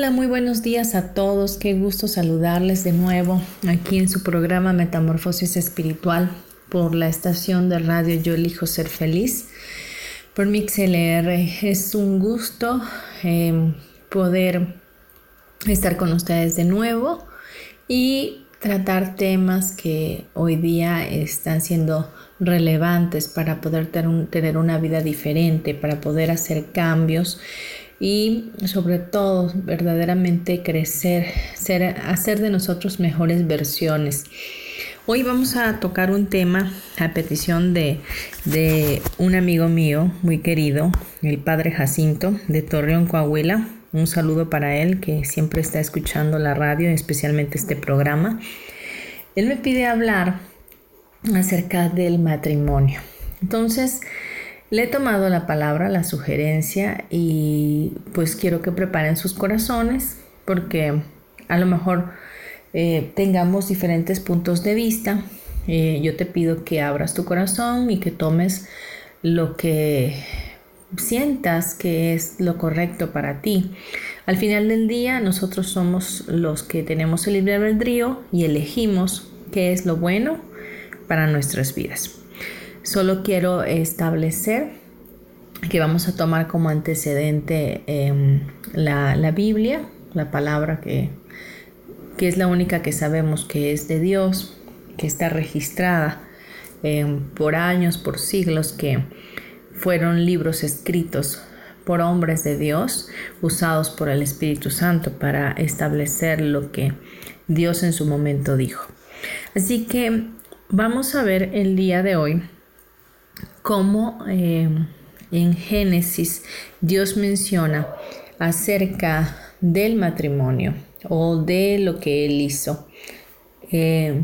Hola, muy buenos días a todos. Qué gusto saludarles de nuevo aquí en su programa Metamorfosis Espiritual por la estación de radio Yo elijo ser feliz por MixLR. Es un gusto em, poder estar con ustedes de nuevo y tratar temas que hoy día están siendo relevantes para poder tener una vida diferente, para poder hacer cambios y sobre todo verdaderamente crecer, ser, hacer de nosotros mejores versiones. Hoy vamos a tocar un tema a petición de, de un amigo mío muy querido, el padre Jacinto de Torreón, Coahuila. Un saludo para él que siempre está escuchando la radio, especialmente este programa. Él me pide hablar acerca del matrimonio. Entonces, le he tomado la palabra, la sugerencia y pues quiero que preparen sus corazones porque a lo mejor eh, tengamos diferentes puntos de vista. Eh, yo te pido que abras tu corazón y que tomes lo que sientas que es lo correcto para ti. Al final del día nosotros somos los que tenemos el libre albedrío y elegimos qué es lo bueno para nuestras vidas. Solo quiero establecer que vamos a tomar como antecedente em, la, Biblia, la palabra que, que, es la única que sabemos que es de Dios, que está registrada em, por años, por siglos, que fueron libros escritos por hombres de Dios, usados por el Espíritu Santo para establecer lo que Dios en su momento dijo. Así que vamos a ver el día de hoy cómo eh, en Génesis Dios menciona acerca del matrimonio o de lo que él hizo. Eh,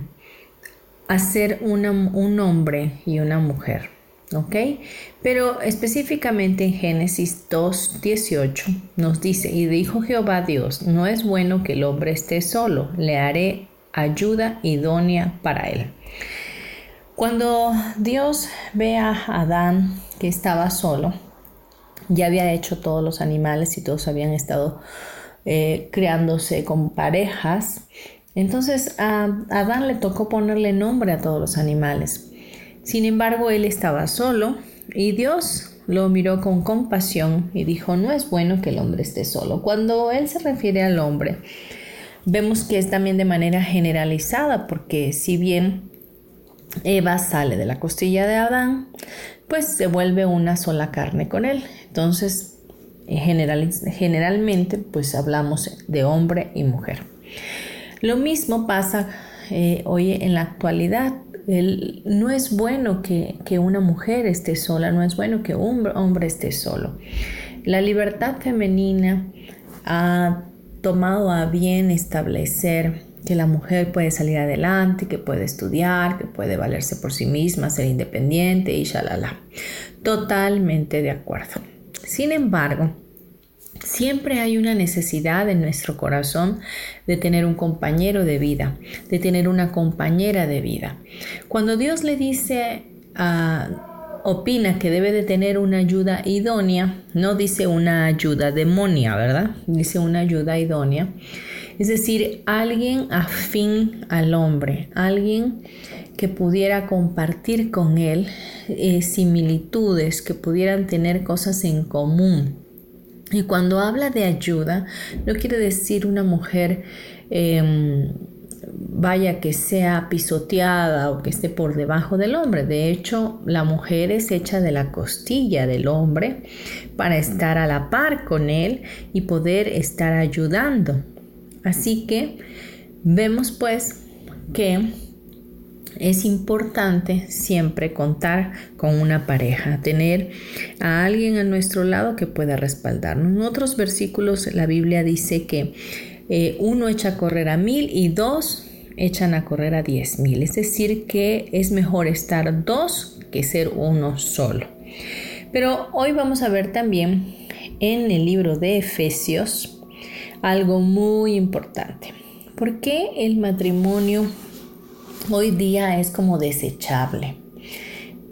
hacer un hombre y una mujer. ¿Ok? Pero específicamente en Génesis 2.18 nos dice, y dijo Jehová Dios, no es bueno que el hombre esté solo, le haré ayuda idónea para él. Cuando Dios ve a Adán que estaba solo, ya había hecho todos los animales y todos habían estado eh, creándose con parejas, entonces a Adán le tocó ponerle nombre a todos los animales. Sin embargo, él estaba solo y Dios lo miró con compasión y dijo, no es bueno que el hombre esté solo. Cuando él se refiere al hombre, vemos que es también de manera generalizada, porque si bien Eva sale de la costilla de Adán, pues se vuelve una sola carne con él. Entonces, generalmente, pues hablamos de hombre y mujer. Lo mismo pasa eh, hoy en la actualidad. no es bueno que, que, una mujer esté sola, no es bueno que un hombre esté solo. La libertad femenina ha tomado a bien establecer que la mujer puede salir adelante, que puede estudiar, que puede valerse por sí misma, ser independiente y shalala. Totalmente de acuerdo. Sin embargo, Siempre hay una necesidad en nuestro corazón de tener un compañero de vida, de tener una compañera de vida. Cuando Dios le dice, ah, opina que debe de tener una ayuda idónea, no dice una ayuda demonia, ¿verdad? Dice una ayuda idónea es decir, alguien afín al hombre, alguien que pudiera compartir con él eh, similitudes, que pudieran tener cosas en común. Y cuando habla de ayuda, no quiere decir una mujer em, vaya que sea pisoteada o que esté por debajo del hombre. De hecho, la mujer es hecha de la costilla del hombre para estar a la par con él y poder estar ayudando. Así que vemos pues que es importante siempre contar con una pareja, tener a alguien a nuestro lado que pueda respaldarnos. En otros versículos la Biblia dice que eh, uno echa a correr a mil y dos echan a correr a diez mil. Es decir, que es mejor estar dos que ser uno solo. Pero hoy vamos a ver también en el libro de Efesios algo muy importante. ¿Por qué el matrimonio hoy día es como desechable.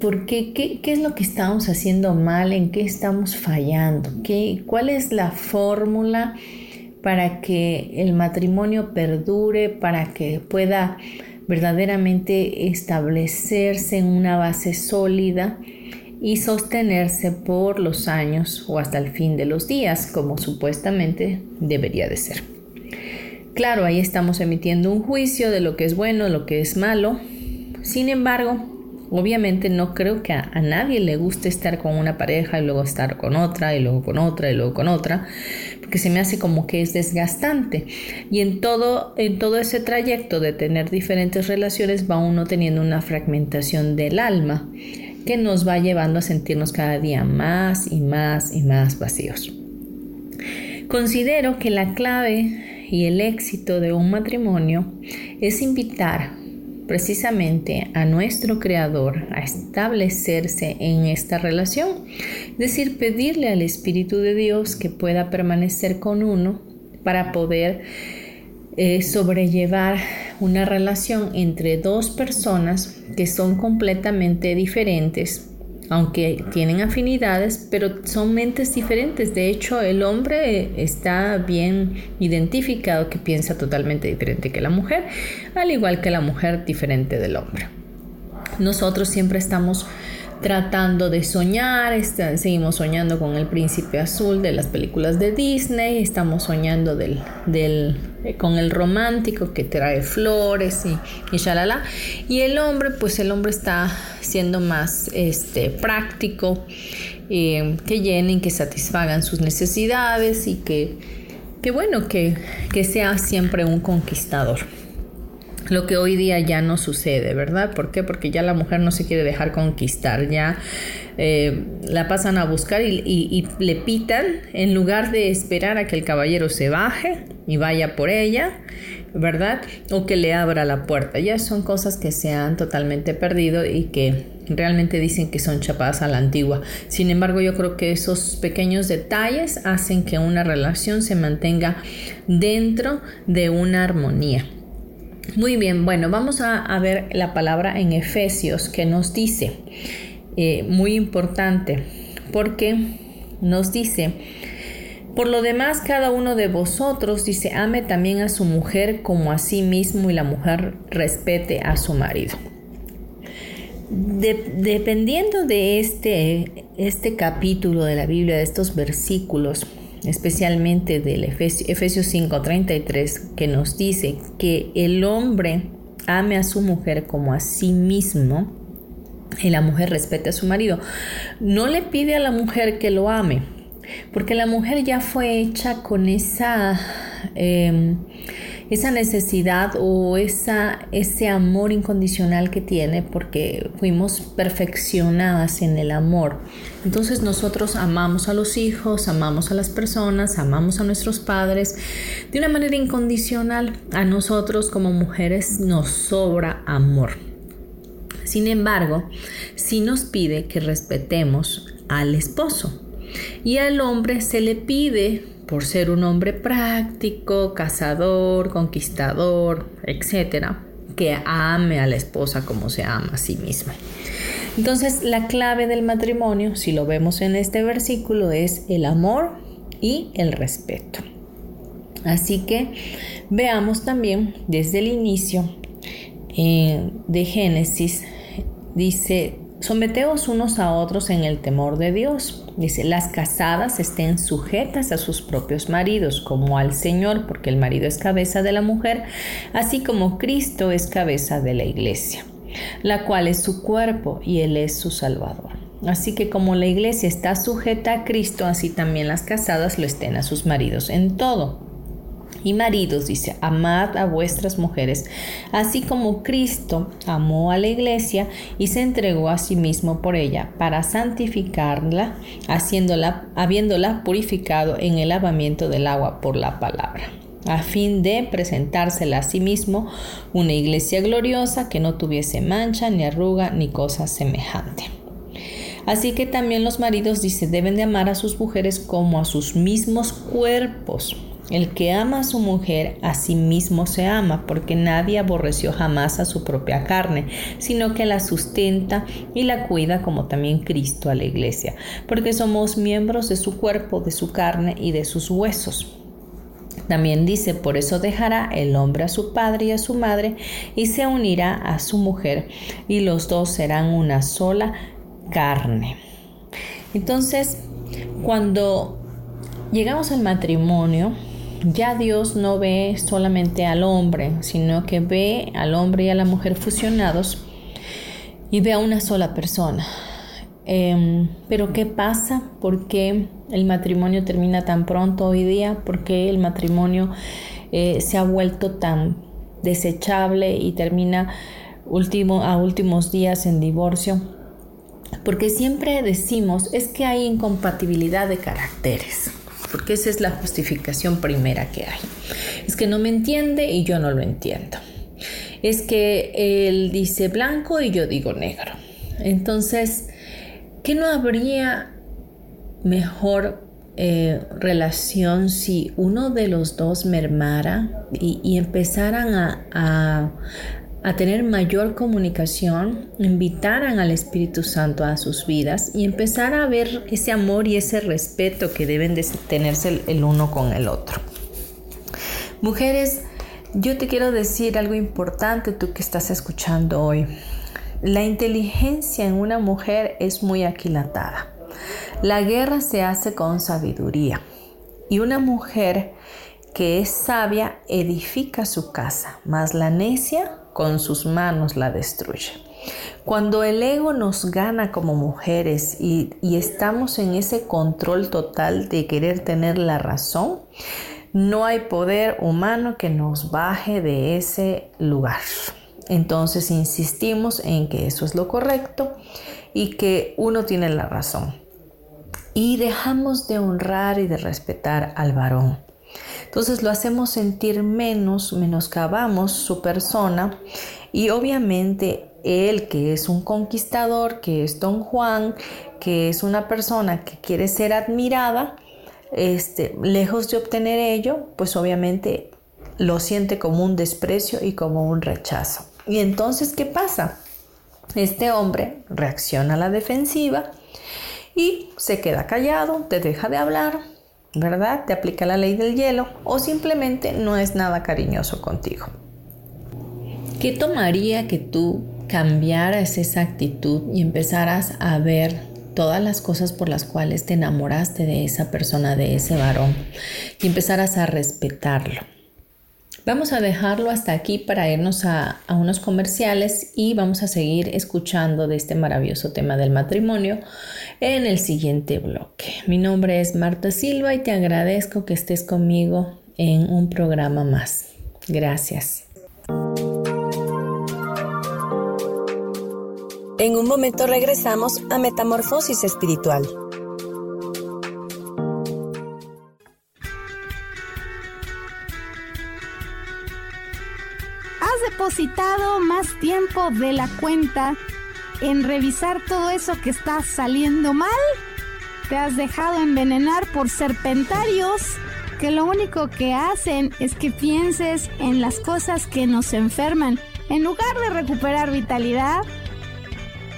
Porque ¿qué, ¿qué, es lo que estamos haciendo mal? ¿En qué estamos fallando? ¿Qué, ¿Cuál es la fórmula para que el matrimonio perdure, para que pueda verdaderamente establecerse en una base sólida y sostenerse por los años o hasta el fin de los días, como supuestamente debería de ser? Claro, ahí estamos emitiendo un juicio de lo que es bueno, lo que es malo. Sin embargo, obviamente no creo que a, nadie le guste estar con una pareja y luego estar con otra y luego con otra y luego con otra, porque se me hace como que es desgastante. Y en todo, en todo ese trayecto de tener diferentes relaciones va uno teniendo una fragmentación del alma que nos va llevando a sentirnos cada día más y más y más vacíos. Considero que la clave y el éxito de un matrimonio es invitar precisamente a nuestro creador a establecerse en esta relación, es decir, pedirle al Espíritu de Dios que pueda permanecer con uno para poder eh, sobrellevar una relación entre dos personas que son completamente diferentes aunque tienen afinidades, pero son mentes diferentes. De hecho, el hombre está bien identificado que piensa totalmente diferente que la mujer, al igual que la mujer diferente del hombre. Nosotros siempre estamos tratando de soñar, seguimos soñando con el príncipe azul de las películas de Disney, estamos soñando del, eh, con el romántico que trae flores y, y shalala. Y el hombre, pues el hombre está siendo más este, práctico, eh, que llenen, que satisfagan sus necesidades y que, que bueno, que, que sea siempre un conquistador lo que hoy día ya no sucede, ¿verdad? ¿Por qué? Porque ya la mujer no se quiere dejar conquistar, ya eh, la pasan a buscar y, le pitan en lugar de esperar a que el caballero se baje y vaya por ella, ¿verdad? O que le abra la puerta. Ya son cosas que se han totalmente perdido y que realmente dicen que son chapadas a la antigua. Sin embargo, yo creo que esos pequeños detalles hacen que una relación se mantenga dentro de una armonía. Muy bien, bueno, vamos a, ver la palabra en Efesios que nos dice, eh, muy importante, porque nos dice, por lo demás, cada uno de vosotros dice, ame también a su mujer como a sí mismo y la mujer respete a su marido. dependiendo de este, este capítulo de la Biblia, de estos versículos, especialmente del Efesios 5:33, que nos dice que el hombre ame a su mujer como a sí mismo y la mujer respete a su marido. No le pide a la mujer que lo ame, porque la mujer ya fue hecha con esa... Em, esa necesidad o esa, ese amor incondicional que tiene porque fuimos perfeccionadas en el amor. Entonces nosotros amamos a los hijos, amamos a las personas, amamos a nuestros padres de una manera incondicional. A nosotros como mujeres nos sobra amor. Sin embargo, sí nos pide que respetemos al esposo y al hombre se le pide por ser un hombre práctico, cazador, conquistador, etc., que ame a la esposa como se ama a sí misma. Entonces, la clave del matrimonio, si lo vemos en este versículo, es el amor y el respeto. Así que veamos también desde el inicio eh, de Génesis, dice, someteos unos a otros en el temor de Dios. Dice, las casadas estén sujetas a sus propios maridos, como al Señor, porque el marido es cabeza de la mujer, así como Cristo es cabeza de la iglesia, la cual es su cuerpo y Él es su Salvador. Así que como la iglesia está sujeta a Cristo, así también las casadas lo estén a sus maridos en todo. Y maridos, dice, amad a vuestras mujeres, así como Cristo amó a la iglesia y se entregó a sí mismo por ella, para santificarla, haciéndola, habiéndola purificado en el lavamiento del agua por la palabra a fin de presentársela a sí mismo una iglesia gloriosa que no tuviese mancha, ni arruga, ni cosa semejante. Así que también los maridos, dice, deben de amar a sus mujeres como a sus mismos cuerpos. El que ama a su mujer a sí mismo se ama, porque nadie aborreció jamás a su propia carne, sino que la sustenta y la cuida como también Cristo a la iglesia, porque somos miembros de su cuerpo, de su carne y de sus huesos. También dice, por eso dejará el hombre a su padre y a su madre y se unirá a su mujer y los dos serán una sola carne. Entonces, cuando llegamos al matrimonio, ya Dios no ve solamente al hombre, sino que ve al hombre y a la mujer fusionados y ve a una sola persona. Em, pero ¿qué pasa? ¿Por qué el matrimonio termina tan pronto hoy día? ¿Por qué el matrimonio eh, se ha vuelto tan desechable y termina último, a últimos días en divorcio? Porque siempre decimos es que hay incompatibilidad de caracteres porque esa es la justificación primera que hay. Es que no me entiende y yo no lo entiendo. Es que él dice blanco y yo digo negro. Entonces, ¿qué no habría mejor eh, relación si uno de los dos mermara y, empezaran a, a tener mayor comunicación, invitaran al Espíritu Santo a sus vidas y empezar a ver ese amor y ese respeto que deben de tenerse el uno con el otro. Mujeres, yo te quiero decir algo importante tú que estás escuchando hoy. La inteligencia en una mujer es muy aquilatada. La guerra se hace con sabiduría y una mujer que es sabia edifica su casa, mas la necia con sus manos la destruye. Cuando el ego nos gana como mujeres y, estamos en ese control total de querer tener la razón, no hay poder humano que nos baje de ese lugar. Entonces insistimos en que eso es lo correcto y que uno tiene la razón. Y dejamos de honrar y de respetar al varón. Entonces lo hacemos sentir menos, menoscabamos su persona y obviamente él que es un conquistador, que es don Juan, que es una persona que quiere ser admirada, este, lejos de obtener ello, pues obviamente lo siente como un desprecio y como un rechazo. Y entonces, ¿qué pasa? Este hombre reacciona a la defensiva y se queda callado, te deja de hablar, ¿verdad? Te aplica la ley del hielo o simplemente no es nada cariñoso contigo. ¿Qué tomaría que tú cambiaras esa actitud y empezaras a ver todas las cosas por las cuales te enamoraste de esa persona, de ese varón, y empezaras a respetarlo? Vamos a dejarlo hasta aquí para irnos a, unos comerciales y vamos a seguir escuchando de este maravilloso tema del matrimonio en el siguiente bloque. Mi nombre es Marta Silva y te agradezco que estés conmigo en un programa más. Gracias. En un momento regresamos a Metamorfosis Espiritual. Depositado más tiempo de la cuenta en revisar todo eso que está saliendo mal? ¿Te has dejado envenenar por serpentarios que lo único que hacen es que pienses en las cosas que nos enferman en lugar de recuperar vitalidad?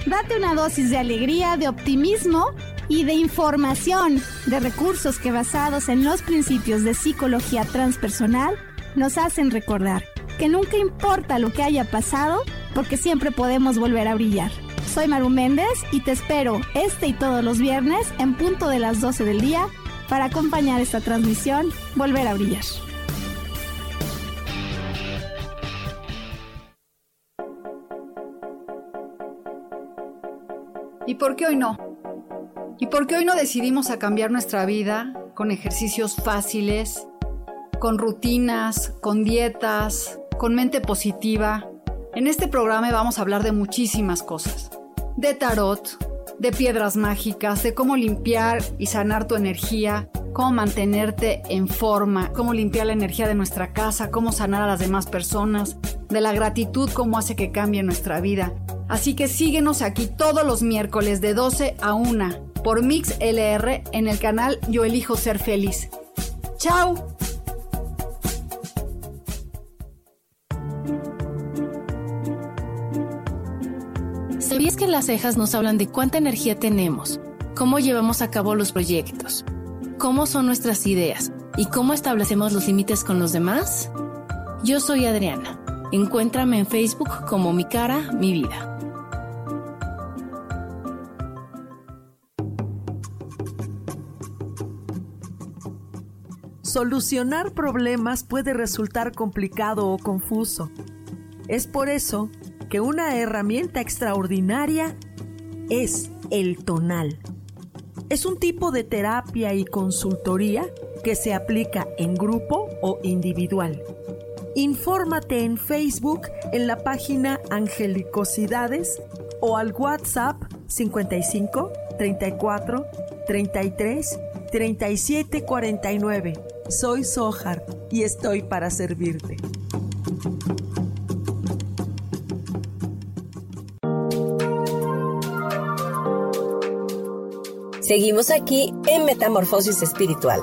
Date una dosis de alegría, de optimismo y de información, de recursos que basados en los principios de psicología transpersonal nos hacen recordar que nunca importa lo que haya pasado, porque siempre podemos volver a brillar. Soy Maru Méndez y te espero este y todos los viernes en punto de las 12 del día para acompañar esta transmisión Volver a Brillar. ¿Y por qué hoy no? ¿Y por qué hoy no decidimos cambiar nuestra vida con ejercicios fáciles, con rutinas, con dietas, con mente positiva? En este programa vamos a hablar de muchísimas cosas. De tarot, de piedras mágicas, de cómo limpiar y sanar tu energía, cómo mantenerte en forma, cómo limpiar la energía de nuestra casa, cómo sanar a las demás personas, de la gratitud, cómo hace que cambie nuestra vida Así que síguenos aquí todos los miércoles de 12 a 1 por Mix LR en el canal Yo Elijo Ser Feliz. ¡Chao! ¿Sabías que las cejas nos hablan de cuánta energía tenemos, cómo llevamos a cabo los proyectos, cómo son nuestras ideas y cómo establecemos los límites con los demás? Yo soy Adriana. Encuéntrame en Facebook como Mi Cara, Mi Vida. Solucionar problemas puede resultar complicado o confuso. Es por eso que una herramienta extraordinaria es el tonal. Es un tipo de terapia y consultoría que se aplica en grupo o individual. Infórmate en Facebook en la página Angelicosidades o al WhatsApp 55 34 33 37 49 soy Sohar y estoy para servirte. Seguimos aquí en Metamorfosis Espiritual.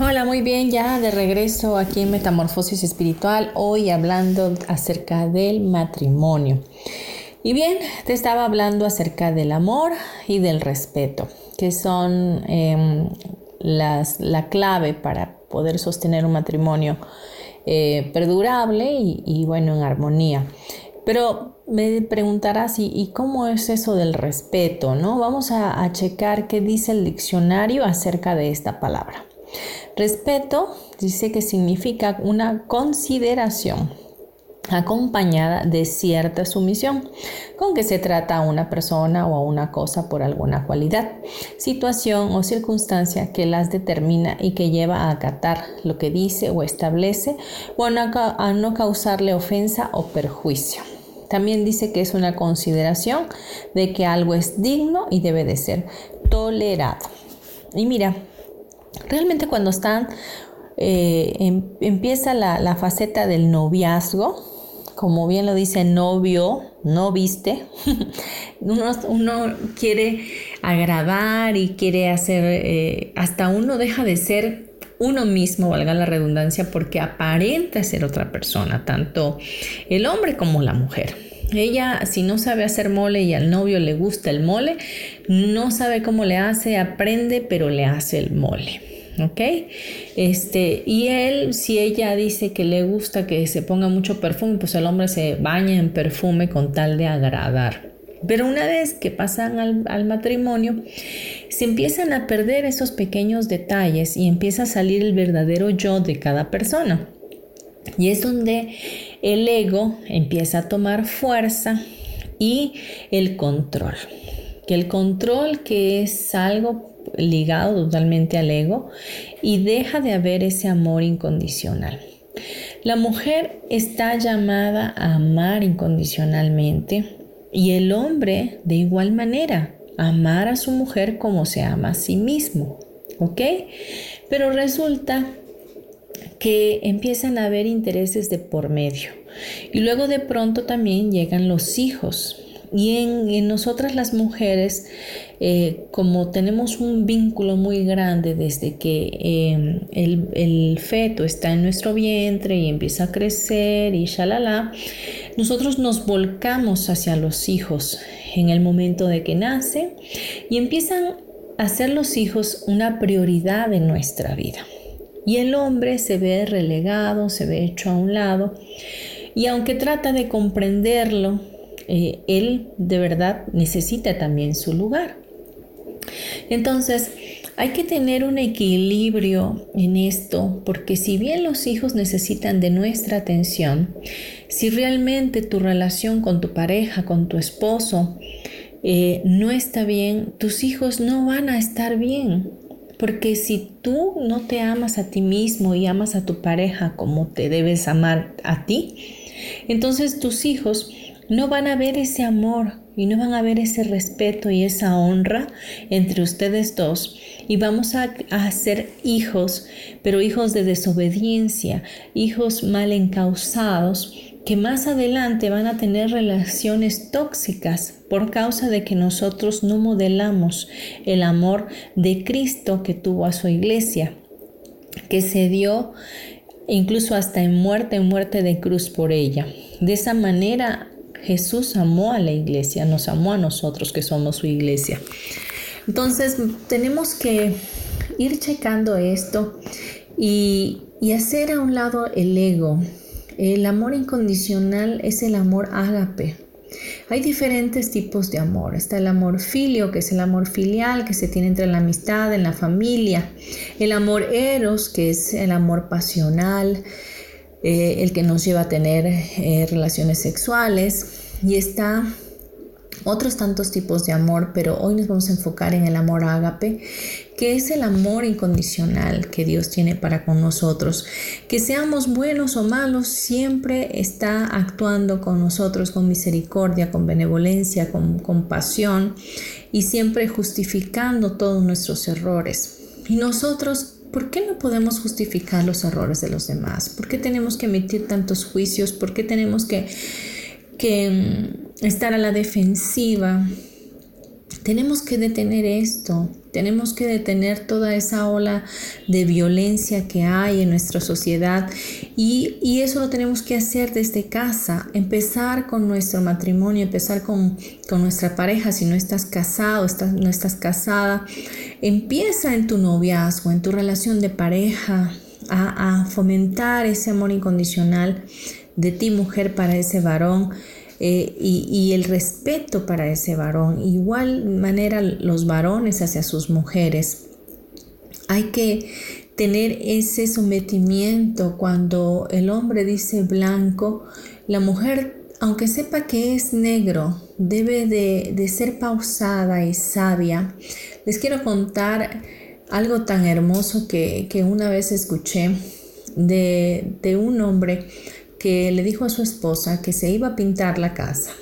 Hola, muy bien, ya de regreso aquí en Metamorfosis Espiritual, hoy hablando acerca del matrimonio. Y bien, te estaba hablando acerca del amor y del respeto, que son em, las, la clave para poder sostener un matrimonio eh, perdurable y, bueno, en armonía. Pero me preguntarás, ¿y, cómo es eso del respeto? ¿no? Vamos a, a checar qué dice el diccionario acerca de esta palabra. Respeto dice que significa una consideración acompañada de cierta sumisión, con que se trata a una persona o a una cosa por alguna cualidad, situación o circunstancia que las determina y que lleva a acatar lo que dice o establece o a no causarle ofensa o perjuicio. También dice que es una consideración de que algo es digno y debe de ser tolerado. Y mira, Realmente cuando están, eh, em, empieza la, faceta del noviazgo, como bien lo dice novio, no viste, uno, quiere agradar y quiere hacer, eh, hasta uno deja de ser uno mismo, valga la redundancia, porque aparenta ser otra persona, tanto el hombre como la mujer. Ella, si no sabe hacer mole y al novio le gusta el mole, no sabe cómo le hace, aprende, pero le hace el mole. ¿Ok? Este, y él, si ella dice que le gusta que se ponga mucho perfume, pues el hombre se baña en perfume con tal de agradar. Pero una vez que pasan al, al, matrimonio, se empiezan a perder esos pequeños detalles y empieza a salir el verdadero yo de cada persona. Y es donde el ego empieza a tomar fuerza y el control. Que el control que es algo ligado totalmente al ego y deja de haber ese amor incondicional. La mujer está llamada a amar incondicionalmente y el hombre de igual manera, amar a su mujer como se ama a sí mismo. ¿Ok? Pero resulta que empiezan a haber intereses de por medio. Y luego de pronto también llegan los hijos. Y en, nosotras las mujeres, eh, como tenemos un vínculo muy grande desde que em, el, feto está en nuestro vientre y empieza a crecer y shalala, nosotros nos volcamos hacia los hijos en el momento de que nace y empiezan hacer los hijos una prioridad en nuestra vida. Y el hombre se ve relegado, se ve hecho a un lado. Y aunque trata de comprenderlo, eh, él de verdad necesita también su lugar. Entonces, hay que tener un equilibrio en esto, porque si bien los hijos necesitan de nuestra atención, si realmente tu relación con tu pareja, con tu esposo, eh, no está bien, tus hijos no van a estar bien. Porque si tú no te amas a ti mismo y amas a tu pareja como te debes amar a ti, entonces tus hijos no van a ver ese amor y no van a ver ese respeto y esa honra entre ustedes dos y vamos a, ser hijos, pero hijos de desobediencia, hijos mal encausados, que más adelante van a tener relaciones tóxicas por causa de que nosotros no modelamos el amor de Cristo que tuvo a su iglesia, que se dio incluso hasta en muerte, en muerte de cruz por ella. De esa manera Jesús amó a la iglesia, nos amó a nosotros que somos su iglesia. Entonces tenemos que ir checando esto y, hacer a un lado el ego. El amor incondicional es el amor ágape. Hay diferentes tipos de amor. Está el amor filio, que es el amor filial que se tiene entre la amistad, en la familia. El amor eros, que es el amor pasional, eh, el que nos lleva a tener eh, relaciones sexuales. Y está otros tantos tipos de amor, pero hoy nos vamos a enfocar en el amor ágape, que es el amor incondicional que Dios tiene para con nosotros. Que seamos buenos o malos, siempre está actuando con nosotros con misericordia, con benevolencia, con compasión y siempre justificando todos nuestros errores. Y nosotros ¿Por qué no podemos justificar los errores de los demás? ¿Por qué tenemos que emitir tantos juicios? ¿Por qué tenemos que, que mm, estar a la defensiva. Tenemos que detener esto, tenemos que detener toda esa ola de violencia que hay en nuestra sociedad. Y, eso lo tenemos que hacer desde casa, empezar con nuestro matrimonio, empezar con, nuestra pareja, si no estás casado, estás, no estás casada, empieza en tu noviazgo, en tu relación de pareja, a, a fomentar ese amor incondicional de ti mujer para ese varón eh, y, el respeto para ese varón. Igual manera los varones hacia sus mujeres. Hay que tener ese sometimiento cuando el hombre dice blanco, la mujer, aunque sepa que es negro, debe de, ser pausada y sabia. Les quiero contar algo tan hermoso que, una vez escuché de, de un hombre que le dijo a su esposa que se iba a pintar la casa.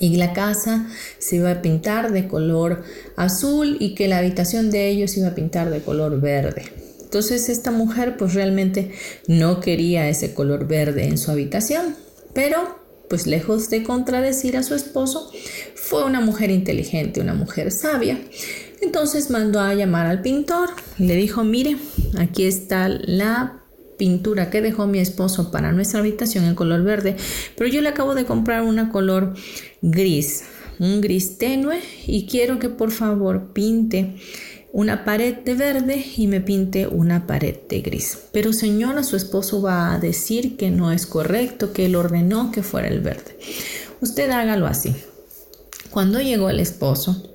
Y la casa se iba a pintar de color azul y que la habitación de ellos iba a pintar de color verde. Entonces esta mujer pues realmente no quería ese color verde en su habitación, pero pues lejos de contradecir a su esposo, fue una mujer inteligente, una mujer sabia. Entonces mandó a llamar al pintor le dijo, mire, aquí está la pintura que dejó mi esposo para nuestra habitación en color verde, pero yo le acabo de comprar una color gris, un gris tenue y quiero que por favor pinte una pared de verde y me pinte una pared de gris. Pero señora, su esposo va a decir que no es correcto, que él ordenó que fuera el verde. Usted hágalo así. Cuando llegó el esposo,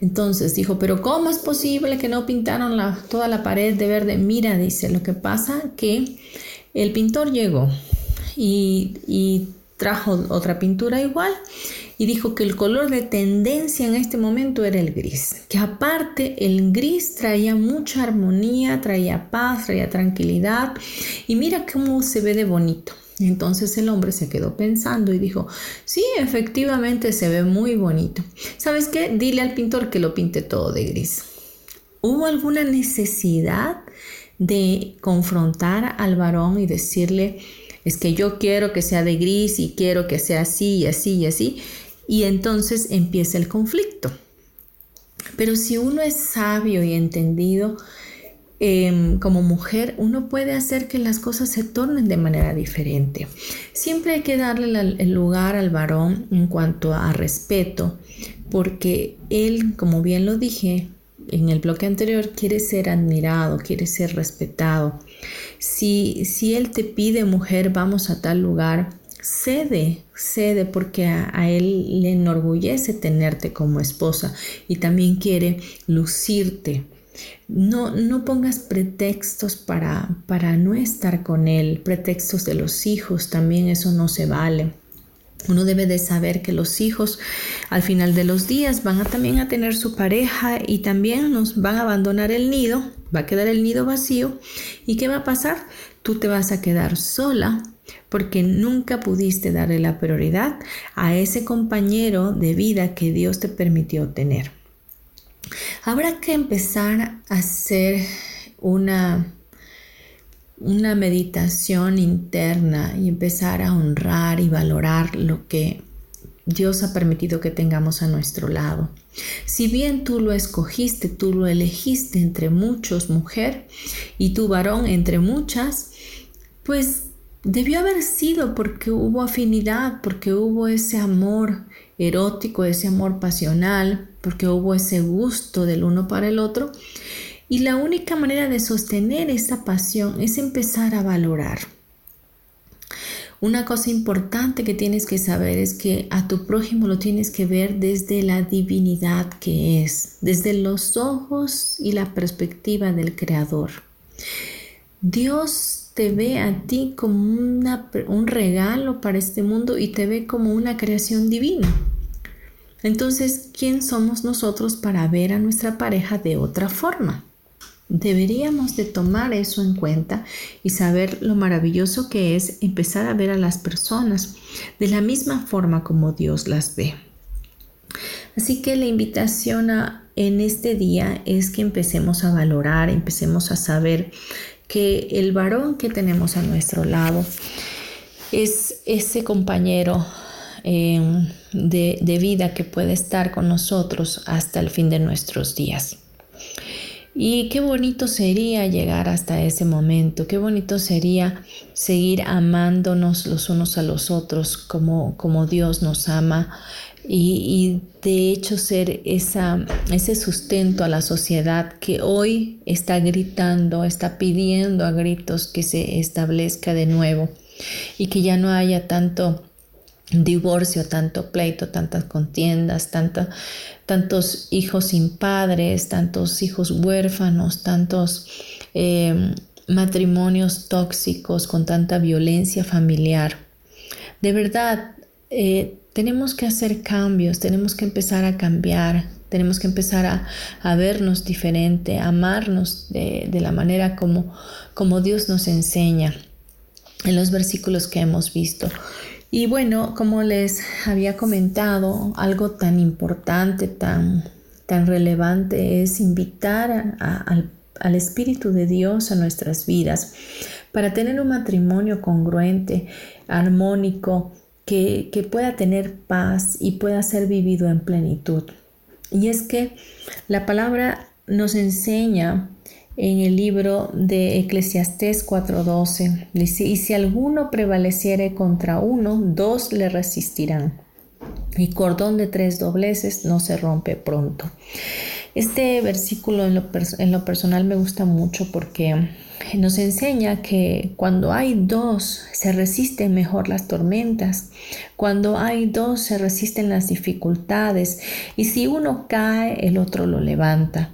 entonces dijo, pero ¿cómo es posible que no pintaron toda la pared de verde? Mira, dice, lo que pasa que el pintor llegó y, y trajo otra pintura igual y dijo que el color de tendencia en este momento era el gris, que aparte el gris traía mucha armonía, traía paz, traía tranquilidad y mira cómo se ve de bonito. Entonces el hombre se quedó pensando y dijo, sí, efectivamente se ve muy bonito. ¿Sabes qué? Dile al pintor que lo pinte todo de gris. ¿Hubo alguna necesidad de confrontar al varón y decirle, es que yo quiero que sea de gris y quiero que sea así y así y así? Y entonces empieza el conflicto. Pero si uno es sabio y entendido, Em, como mujer uno puede hacer que las cosas se tornen de manera diferente. Siempre hay que darle el lugar al varón en cuanto a respeto, porque él, como bien lo dije, en el bloque anterior, quieres ser admirado, quieres ser respetado. Si, si él te pide, mujer, vamos a tal lugar, cede, cede porque a, él le enorgullece tenerte como esposa y también quiere lucirte. No, no pongas pretextos para, para no estar con él, pretextos de los hijos, también eso no se vale. Uno debe de saber que los hijos al final de los días van a también a tener su pareja y también nos van a abandonar el nido, va a quedar el nido vacío y ¿qué va a pasar? Tú te vas a quedar sola porque nunca pudiste darle la prioridad a ese compañero de vida que Dios te permitió tener. Habrá que empezar a hacer una una meditación interna y empezar a honrar y valorar lo que Dios ha permitido que tengamos a nuestro lado. Si bien tú lo escogiste, tú lo elegiste entre muchos, mujer, y tu varón entre muchas, pues debió haber sido porque hubo afinidad, porque hubo ese amor erótico, ese amor pasional, porque hubo ese gusto del uno para el otro. Y la única manera de sostener esa pasión es empezar a valorar. Una cosa importante que tienes que saber es que a tu prójimo lo tienes que ver desde la divinidad que es, desde los ojos y la perspectiva del Creador. Dios te ve a ti como un regalo para este mundo y te ve como una creación divina. Entonces, ¿quién somos nosotros para ver a nuestra pareja de otra forma? Deberíamos de tomar eso en cuenta y saber lo maravilloso que es empezar a ver a las personas de la misma forma como Dios las ve. Así que la invitación en este día es que empecemos a valorar, empecemos a saber que el varón que tenemos a nuestro lado es ese compañero eh, de vida que puede estar con nosotros hasta el fin de nuestros días. Y qué bonito sería llegar hasta ese momento, qué bonito sería seguir amándonos los unos a los otros como, como Dios nos ama y, de hecho ser esa, ese sustento a la sociedad que hoy está gritando, está pidiendo a gritos que se establezca de nuevo y que ya no haya tanto divorcio, tanto pleito, tantas contiendas, tantos hijos sin padres, tantos hijos huérfanos, tantos em, matrimonios tóxicos con tanta violencia familiar. De verdad, eh, tenemos que hacer cambios, tenemos que empezar a cambiar, tenemos que empezar a, vernos diferente, a amarnos de, de la manera como, como Dios nos enseña en los versículos que hemos visto. Y bueno, como les había comentado, algo tan importante, tan, tan relevante es invitar al, al Espíritu de Dios a nuestras vidas para tener un matrimonio congruente, armónico, que, pueda tener paz y pueda ser vivido en plenitud. Y es que la palabra nos enseña en el libro de Eclesiastés 4:12. Dice, y si alguno prevaleciere contra uno, dos le resistirán. Y cordón de tres dobleces no se rompe pronto. Este versículo en lo, en personal me gusta mucho porque nos enseña que cuando hay dos se resisten mejor las tormentas, cuando hay dos se resisten las dificultades y si uno cae el otro lo levanta.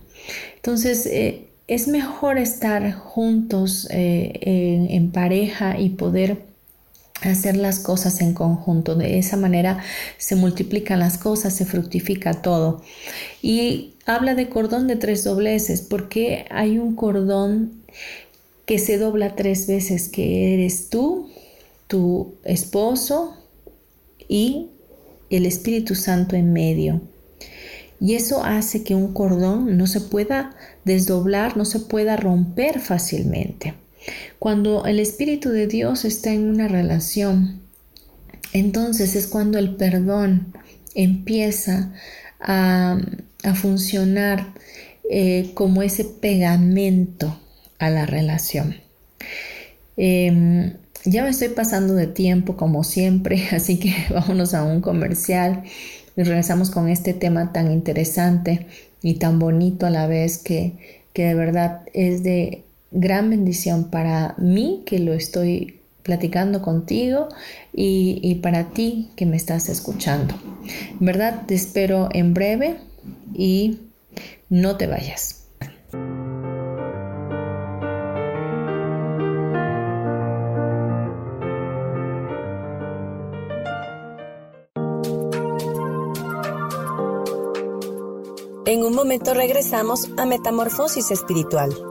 Entonces, eh, es mejor estar juntos eh, en, pareja y poder hacer las cosas en conjunto. De esa manera se multiplican las cosas, se fructifica todo. Y habla de cordón de tres dobleces, porque hay un cordón que se dobla tres veces, que eres tú, tu esposo y el Espíritu Santo en medio. Y eso hace que un cordón no se pueda desdoblar, no se pueda romper fácilmente. Cuando el Espíritu de Dios está en una relación, entonces es cuando el perdón empieza a, funcionar eh, como ese pegamento a la relación. Em, ya me estoy pasando de tiempo como siempre, así que vámonos a un comercial y regresamos con este tema tan interesante y tan bonito a la vez que, que de verdad es de gran bendición para mí que lo estoy platicando contigo y, para ti que me estás escuchando. En verdad te espero en breve y no te vayas. En un momento regresamos a Metamorfosis Espiritual.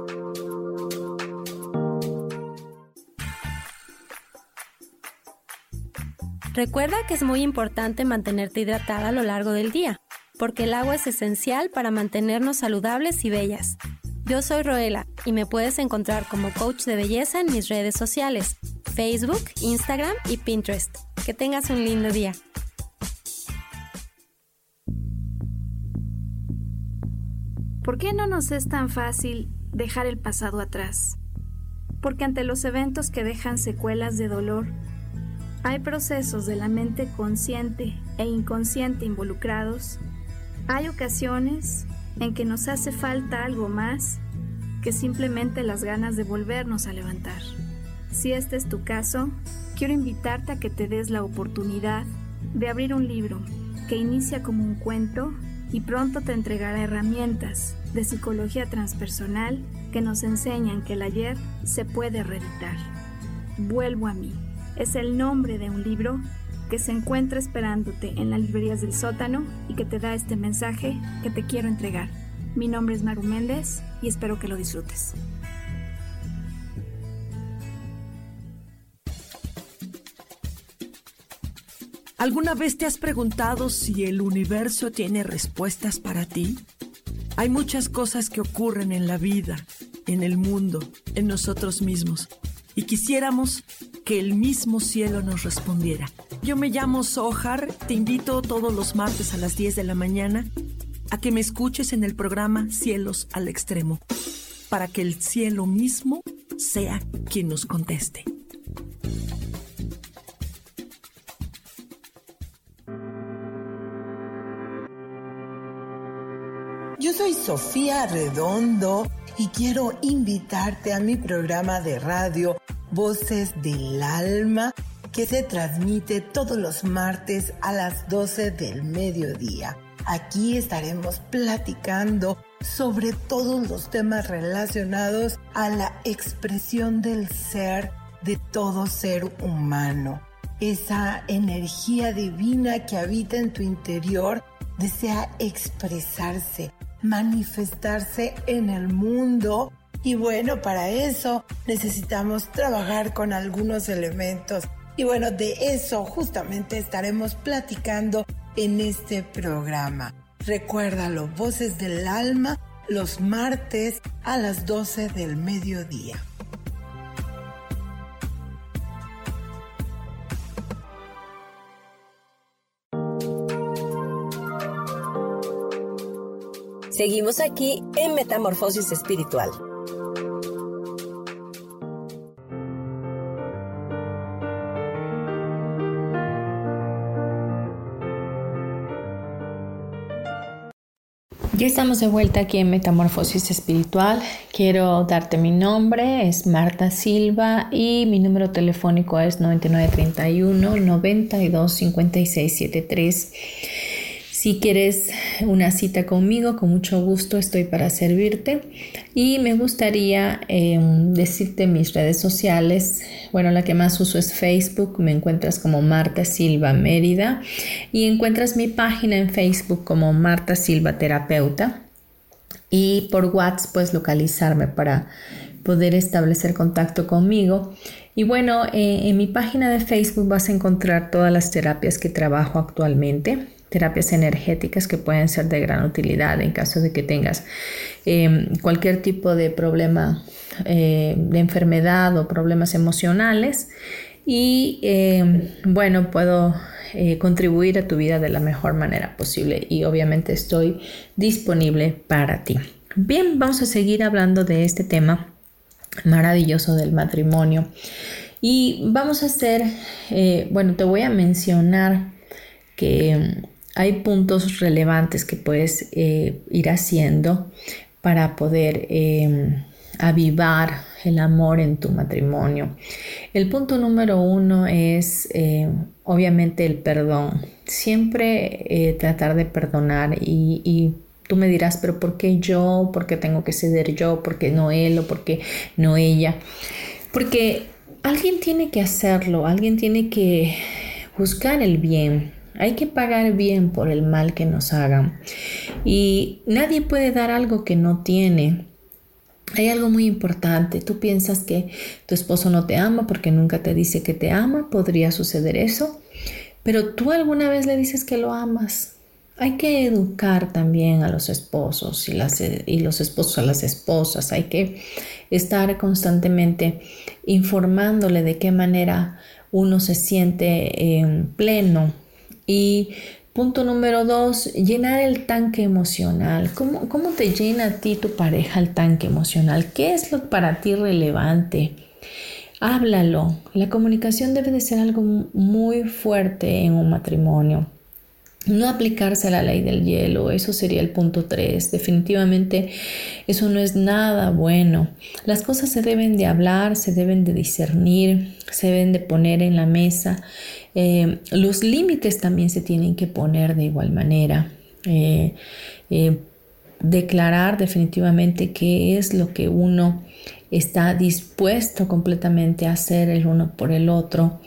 Recuerda que es muy importante mantenerte hidratada a lo largo del día, porque el agua es esencial para mantenernos saludables y bellas. Yo soy Roela y me puedes encontrar como coach de belleza en mis redes sociales, Facebook, Instagram y Pinterest. Que tengas un lindo día. ¿Por qué no nos es tan fácil dejar el pasado atrás? Porque ante los eventos que dejan secuelas de dolor, hay procesos de la mente consciente e inconsciente involucrados. Hay ocasiones en que nos hace falta algo más que simplemente las ganas de volvernos a levantar. Si este es tu caso, quiero invitarte a que te des la oportunidad de abrir un libro que inicia como un cuento y pronto te entregará herramientas de psicología transpersonal que nos enseñan que el ayer se puede reeditar. Vuelvo a mí. Es el nombre de un libro que se encuentra esperándote en las librerías del sótano y que te da este mensaje que te quiero entregar. Mi nombre es Maru Méndez y espero que lo disfrutes. ¿Alguna vez te has preguntado si el universo tiene respuestas para ti? Hay muchas cosas que ocurren en la vida, en el mundo, en nosotros mismos, y quisiéramos que el mismo cielo nos respondiera. Yo me llamo Sohar, te invito todos los martes a las 10 de la mañana a que me escuches en el programa Cielos al Extremo, para que el cielo mismo sea quien nos conteste. Yo soy Sofía Redondo y quiero invitarte a mi programa de radio Voces del Alma que se transmite todos los martes a las 12 del mediodía. Aquí estaremos platicando sobre todos los temas relacionados a la expresión del ser de todo ser humano. Esa energía divina que habita en tu interior desea expresarse manifestarse en el mundo. Y bueno, para eso necesitamos trabajar con algunos elementos. Y bueno, de eso justamente estaremos platicando en este programa. Recuérdalo, Voces del Alma, los martes a las 12 del mediodía. Seguimos aquí en Metamorfosis Espiritual. Ya estamos de vuelta aquí en Metamorfosis Espiritual. Quiero darte mi nombre, es Marta Silva y mi número telefónico es 9931 925673 si quieres una cita conmigo, con mucho gusto estoy para servirte. Y me gustaría em, decirte mis redes sociales. Bueno, la que más uso es Facebook. Me encuentras como Marta Silva Mérida. Y encuentras mi página en Facebook como Marta Silva Terapeuta. Y por WhatsApp puedes localizarme para poder establecer contacto conmigo. Y bueno, eh, en mi página de Facebook vas a encontrar todas las terapias que trabajo actualmente terapias energéticas que pueden ser de gran utilidad en caso de que tengas em, cualquier tipo de problema eh, de enfermedad o problemas emocionales. Y em, bueno, puedo eh, contribuir a tu vida de la mejor manera posible y obviamente estoy disponible para ti. Bien, vamos a seguir hablando de este tema maravilloso del matrimonio. Y vamos a hacer, eh, bueno, te voy a mencionar que hay puntos relevantes que puedes eh, ir haciendo para poder em, avivar el amor en tu matrimonio. El punto número uno es eh, obviamente el perdón. Siempre eh, tratar de perdonar y, y, tú me dirás, pero ¿por qué yo? ¿Por qué tengo que ceder yo? ¿Por qué no él o por qué no ella? Porque alguien tiene que hacerlo, alguien tiene que buscar el bien. Hay que pagar bien por el mal que nos hagan. Y nadie puede dar algo que no tiene. Hay algo muy importante. Tú piensas que tu esposo no te ama porque nunca te dice que te ama. Podría suceder eso. Pero tú alguna vez le dices que lo amas. Hay que educar también a los esposos y, las, y los esposos a las esposas. Hay que estar constantemente informándole de qué manera uno se siente en pleno. Y punto número dos, llenar el tanque emocional. ¿Cómo, ¿Cómo te llena a ti tu pareja el tanque emocional? ¿Qué es lo para ti relevante? Háblalo. La comunicación debe de ser algo muy fuerte en un matrimonio. No aplicarse a la ley del hielo, eso sería el punto 3. Definitivamente eso no es nada bueno. Las cosas se deben de hablar, se deben de discernir, se deben de poner en la mesa. Eh, los límites también se tienen que poner de igual manera. Eh, eh, declarar definitivamente qué es lo que uno está dispuesto completamente a hacer el uno por el otro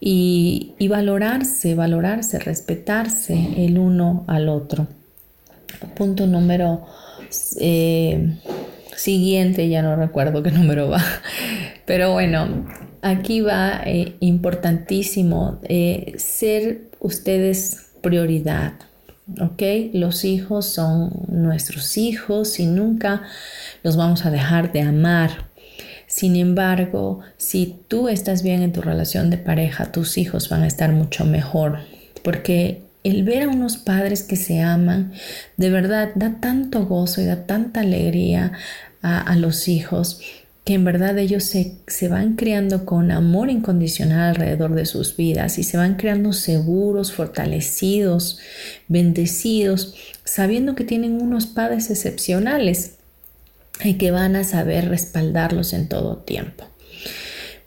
y, valorarse, valorarse, respetarse el uno al otro. Punto número eh, siguiente, ya no recuerdo qué número va, pero bueno, aquí va eh, importantísimo eh, ser ustedes prioridad. ¿ok? Los hijos son nuestros hijos y nunca los vamos a dejar de amar. Sin embargo, si tú estás bien en tu relación de pareja, tus hijos van a estar mucho mejor, porque el ver a unos padres que se aman, de verdad da tanto gozo y da tanta alegría a, los hijos que en verdad ellos se, se, van creando con amor incondicional alrededor de sus vidas y se van creando seguros, fortalecidos, bendecidos, sabiendo que tienen unos padres excepcionales y que van a saber respaldarlos en todo tiempo.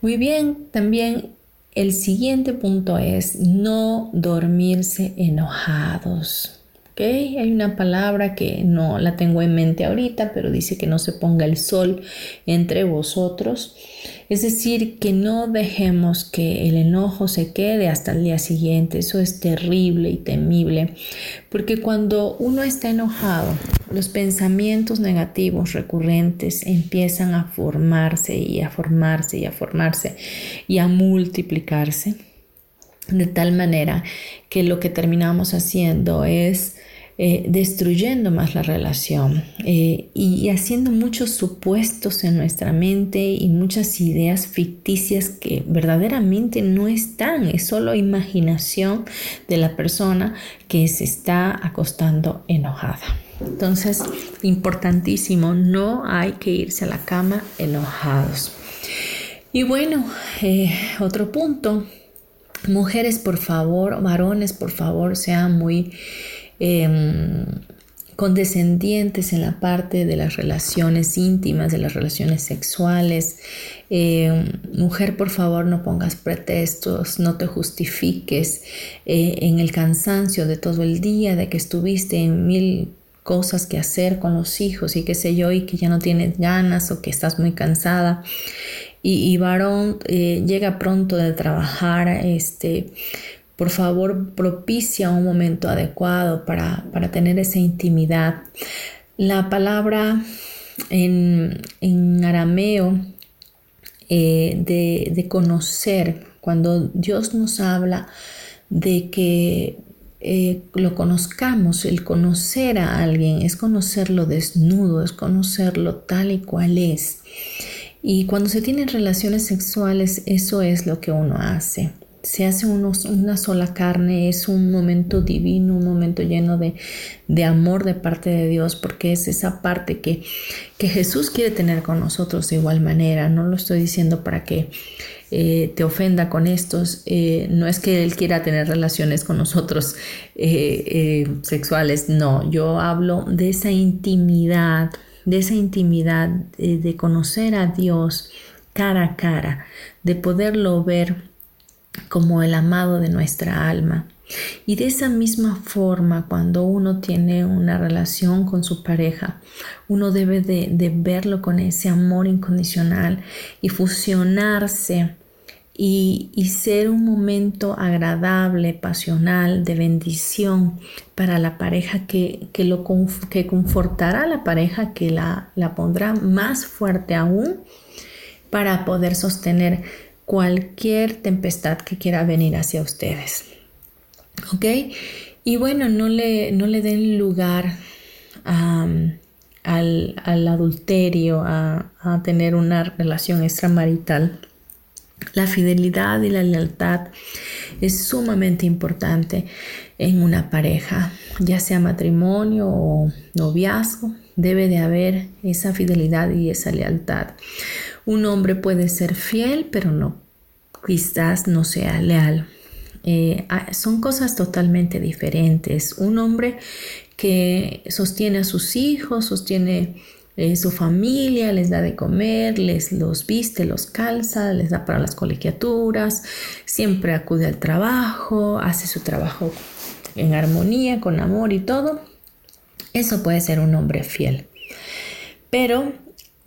Muy bien, también el siguiente punto es no dormirse enojados. Hay una palabra que no la tengo en mente ahorita, pero dice que no se ponga el sol entre vosotros. Es decir, que no dejemos que el enojo se quede hasta el día siguiente. Eso es terrible y temible, porque cuando uno está enojado, los pensamientos negativos recurrentes empiezan a formarse y a formarse y a formarse y a multiplicarse de tal manera que lo que terminamos haciendo es eh, destruyendo más la relación eh, y, haciendo muchos supuestos en nuestra mente y muchas ideas ficticias que verdaderamente no están, es solo imaginación de la persona que se está acostando enojada. Entonces, importantísimo, no hay que irse a la cama enojados. Y bueno, eh, otro punto, mujeres por favor, varones por favor, sean muy Em, condescendientes en la parte de las relaciones íntimas, de las relaciones sexuales. Em, mujer, por favor, no pongas pretextos, no te justifiques eh, en el cansancio de todo el día, de que estuviste en mil cosas que hacer con los hijos y qué sé yo, y que ya no tienes ganas o que estás muy cansada. Y, varón eh, llega pronto de trabajar, este, por favor, propicia un momento adecuado para, tener esa intimidad. La palabra en, arameo eh, de, conocer, cuando Dios nos habla de que eh, lo conozcamos, el conocer a alguien es conocerlo desnudo, es conocerlo tal y cual es. Y cuando se tienen relaciones sexuales, eso es lo que uno hace se hace una sola carne, es un momento divino, un momento lleno de, amor de parte de Dios, porque es esa parte que, que, Jesús quiere tener con nosotros de igual manera. No lo estoy diciendo para que eh, te ofenda con estos, eh, no es que él quiera tener relaciones con nosotros eh, sexuales, no, yo hablo de esa intimidad, de esa intimidad de conocer a Dios cara a cara, de poderlo ver como el amado de nuestra alma. Y de esa misma forma, cuando uno tiene una relación con su pareja, uno debe de, verlo con ese amor incondicional y fusionarse y, ser un momento agradable, pasional, de bendición para la pareja que, lo, que confortará a la pareja, que la, la pondrá más fuerte aún para poder sostener cualquier tempestad que quiera venir hacia ustedes. ¿Ok? Y bueno, no le, no le den lugar al, adulterio, a, a tener una relación extramarital. La fidelidad y la lealtad es sumamente importante en una pareja, ya sea matrimonio o noviazgo, debe de haber esa fidelidad y esa lealtad. Un hombre puede ser fiel, pero no, quizás no sea leal. Eh, ah, son cosas totalmente diferentes. Un hombre que sostiene a sus hijos, sostiene eh, su familia, les da de comer, les los viste, los calza, les da para las colegiaturas, siempre acude al trabajo, hace su trabajo en armonía, con amor y todo. Eso puede ser un hombre fiel. Pero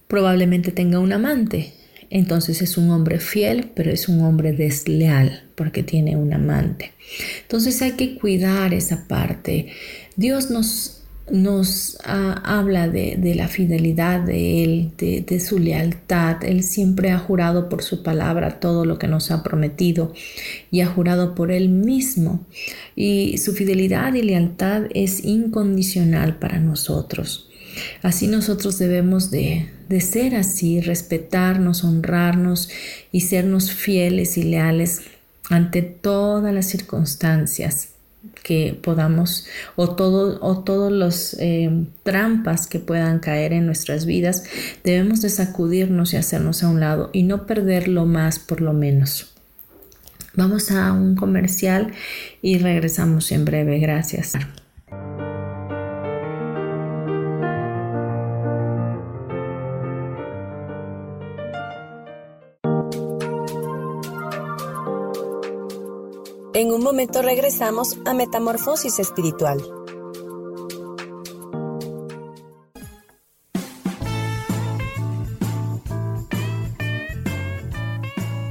probablemente tenga un amante. Entonces es un hombre fiel, pero es un hombre desleal porque tiene un amante. Entonces hay que cuidar esa parte. Dios nos, nos ah, habla de, la fidelidad de Él, de, de, su lealtad. Él siempre ha jurado por su palabra todo lo que nos ha prometido y ha jurado por Él mismo. Y su fidelidad y lealtad es incondicional para nosotros. Así nosotros debemos de, ser así, respetarnos, honrarnos y sernos fieles y leales ante todas las circunstancias que podamos o todo o todos los eh, trampas que puedan caer en nuestras vidas debemos de sacudirnos y hacernos a un lado y no perderlo más por lo menos. Vamos a un comercial y regresamos en breve. Gracias momento regresamos a Metamorfosis Espiritual.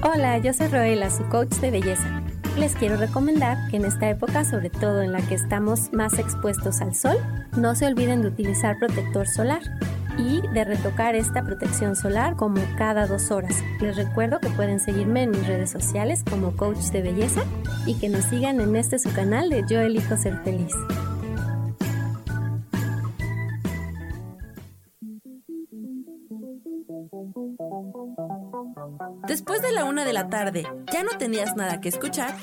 Hola, yo soy Roela, su coach de belleza. Les quiero recomendar que en esta época, sobre todo en la que estamos más expuestos al sol, no se olviden de utilizar protector solar y de retocar esta protección solar como cada dos horas. Les recuerdo que pueden seguirme en mis redes sociales como coach de belleza y que nos sigan en este su canal de Yo elijo ser feliz. Después de la una de la tarde, ¿ya no tenías nada que escuchar?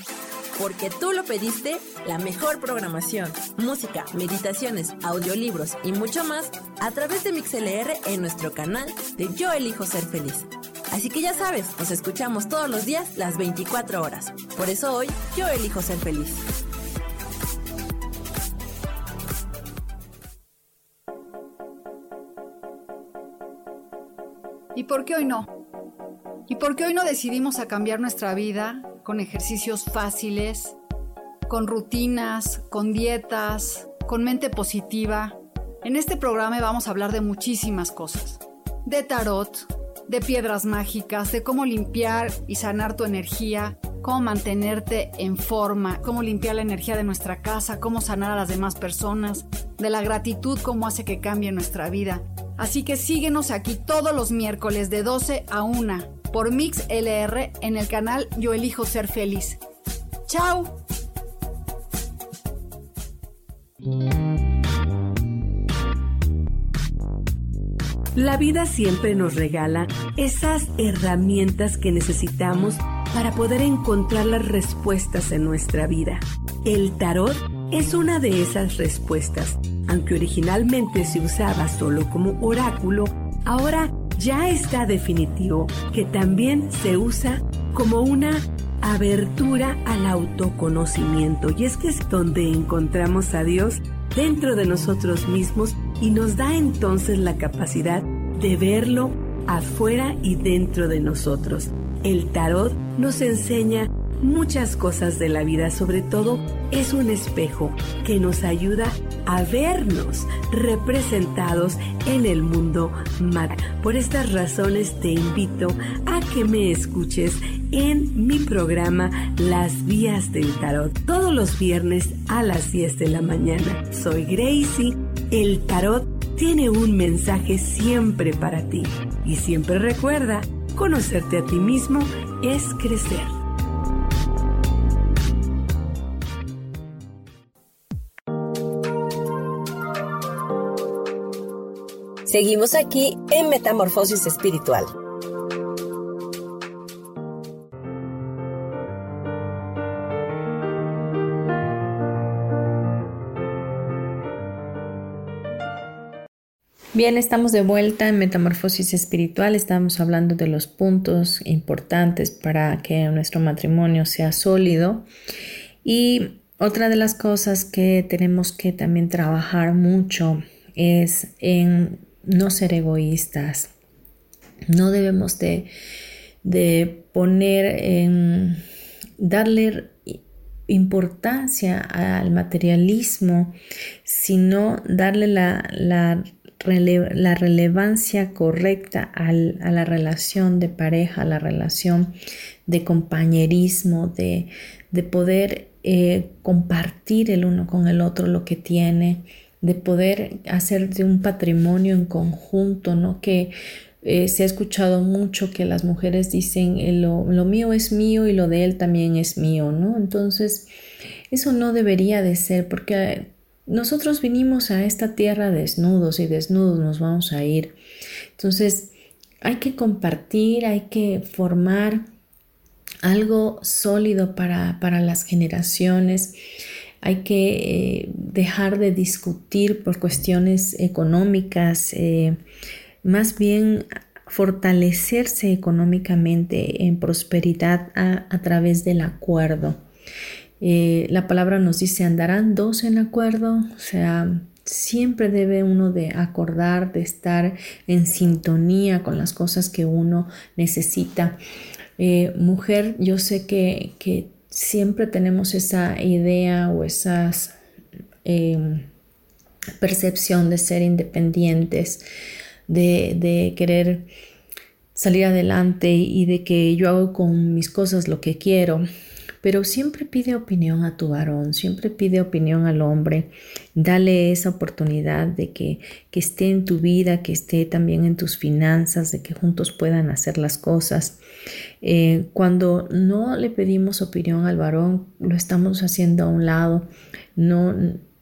Porque tú lo pediste, la mejor programación, música, meditaciones, audiolibros y mucho más a través de MixLR en nuestro canal de Yo elijo ser feliz. Así que ya sabes, nos escuchamos todos los días las 24 horas. Por eso hoy yo elijo ser feliz. ¿Y por qué hoy no? ¿Y por qué hoy no decidimos a cambiar nuestra vida con ejercicios fáciles, con rutinas, con dietas, con mente positiva. En este programa vamos a hablar de muchísimas cosas. De tarot, de piedras mágicas, de cómo limpiar y sanar tu energía, cómo mantenerte en forma, cómo limpiar la energía de nuestra casa, cómo sanar a las demás personas, de la gratitud, cómo hace que cambie nuestra vida. Así que síguenos aquí todos los miércoles de 12 a 1 por Mix LR en el canal Yo Elijo Ser Feliz. ¡Chao! La vida siempre nos regala esas herramientas que necesitamos para poder encontrar las respuestas en nuestra vida. El tarot es una de esas respuestas. Aunque originalmente se usaba solo como oráculo, ahora ya está definitivo que también se usa como una abertura al autoconocimiento. Y es que es donde encontramos a Dios dentro de nosotros mismos y nos da entonces la capacidad de verlo afuera y dentro de nosotros. El tarot nos enseña muchas cosas de la vida, sobre todo es un espejo que nos ayuda a vernos representados en el mundo mat. Por estas razones te invito a que me escuches en mi programa Las Vías del Tarot todos los viernes a las 10 de la mañana. Soy Gracie. El tarot tiene un mensaje siempre para ti y siempre recuerda, conocerte a ti mismo es crecer. Seguimos aquí en Metamorfosis Espiritual. Bien, estamos de vuelta en Metamorfosis Espiritual. Estamos hablando de los puntos importantes para que nuestro matrimonio sea sólido. Y otra de las cosas que tenemos que también trabajar mucho es en no ser egoístas. No debemos de, poner en darle importancia al materialismo, sino darle la, la, relevancia correcta a la relación de pareja, a la relación de compañerismo, de, poder eh, compartir el uno con el otro lo que tiene, de poder hacer de un patrimonio en conjunto, ¿no? Que eh, se ha escuchado mucho que las mujeres dicen eh, lo, lo, mío es mío y lo de él también es mío, ¿no? Entonces, eso no debería de ser porque nosotros vinimos a esta tierra desnudos y desnudos nos vamos a ir. Entonces, hay que compartir, hay que formar algo sólido para, para las generaciones hay que eh, dejar de discutir por cuestiones económicas, eh, más bien fortalecerse económicamente en prosperidad a, través del acuerdo. Eh, la palabra nos dice, andarán dos en acuerdo, o sea, siempre debe uno de acordar, de estar en sintonía con las cosas que uno necesita. mujer, yo sé que, que siempre tenemos esa idea o esa em, percepción de ser independientes, de, de, querer salir adelante y de que yo hago con mis cosas lo que quiero. Pero siempre pide opinión a tu varón, siempre pide opinión al hombre. Dale esa oportunidad de que, que esté en tu vida, que esté también en tus finanzas, de que juntos puedan hacer las cosas. Eh, cuando no le pedimos opinión al varón, lo estamos haciendo a un lado, no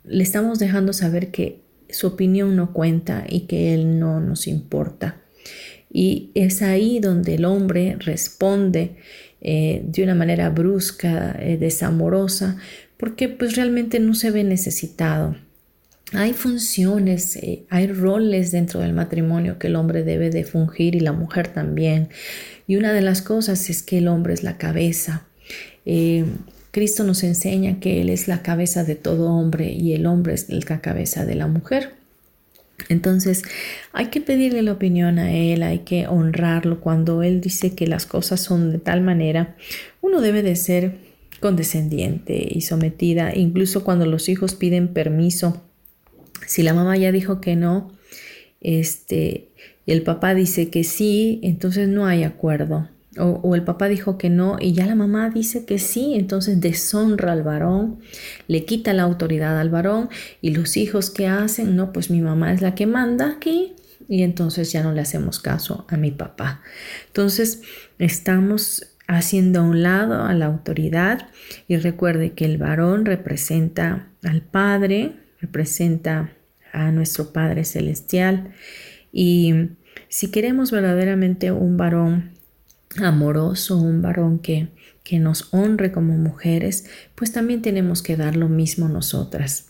le estamos dejando saber que su opinión no cuenta y que él no nos importa. Y es ahí donde el hombre responde eh, de una manera brusca, eh, desamorosa, porque pues realmente no se ve necesitado. Hay funciones, hay roles dentro del matrimonio que el hombre debe de fungir y la mujer también. Y una de las cosas es que el hombre es la cabeza. Eh, Cristo nos enseña que Él es la cabeza de todo hombre y el hombre es la cabeza de la mujer. Entonces hay que pedirle la opinión a Él, hay que honrarlo cuando Él dice que las cosas son de tal manera. Uno debe de ser condescendiente y sometida, incluso cuando los hijos piden permiso. Si la mamá ya dijo que no, este, el papá dice que sí, entonces no hay acuerdo. O, el papá dijo que no y ya la mamá dice que sí, entonces deshonra al varón, le quita la autoridad al varón y los hijos que hacen, no, pues mi mamá es la que manda aquí y entonces ya no le hacemos caso a mi papá. Entonces estamos haciendo a un lado a la autoridad y recuerde que el varón representa al Padre, representa a nuestro Padre Celestial y si queremos verdaderamente un varón amoroso, un varón que, que nos honre como mujeres, pues también tenemos que dar lo mismo nosotras.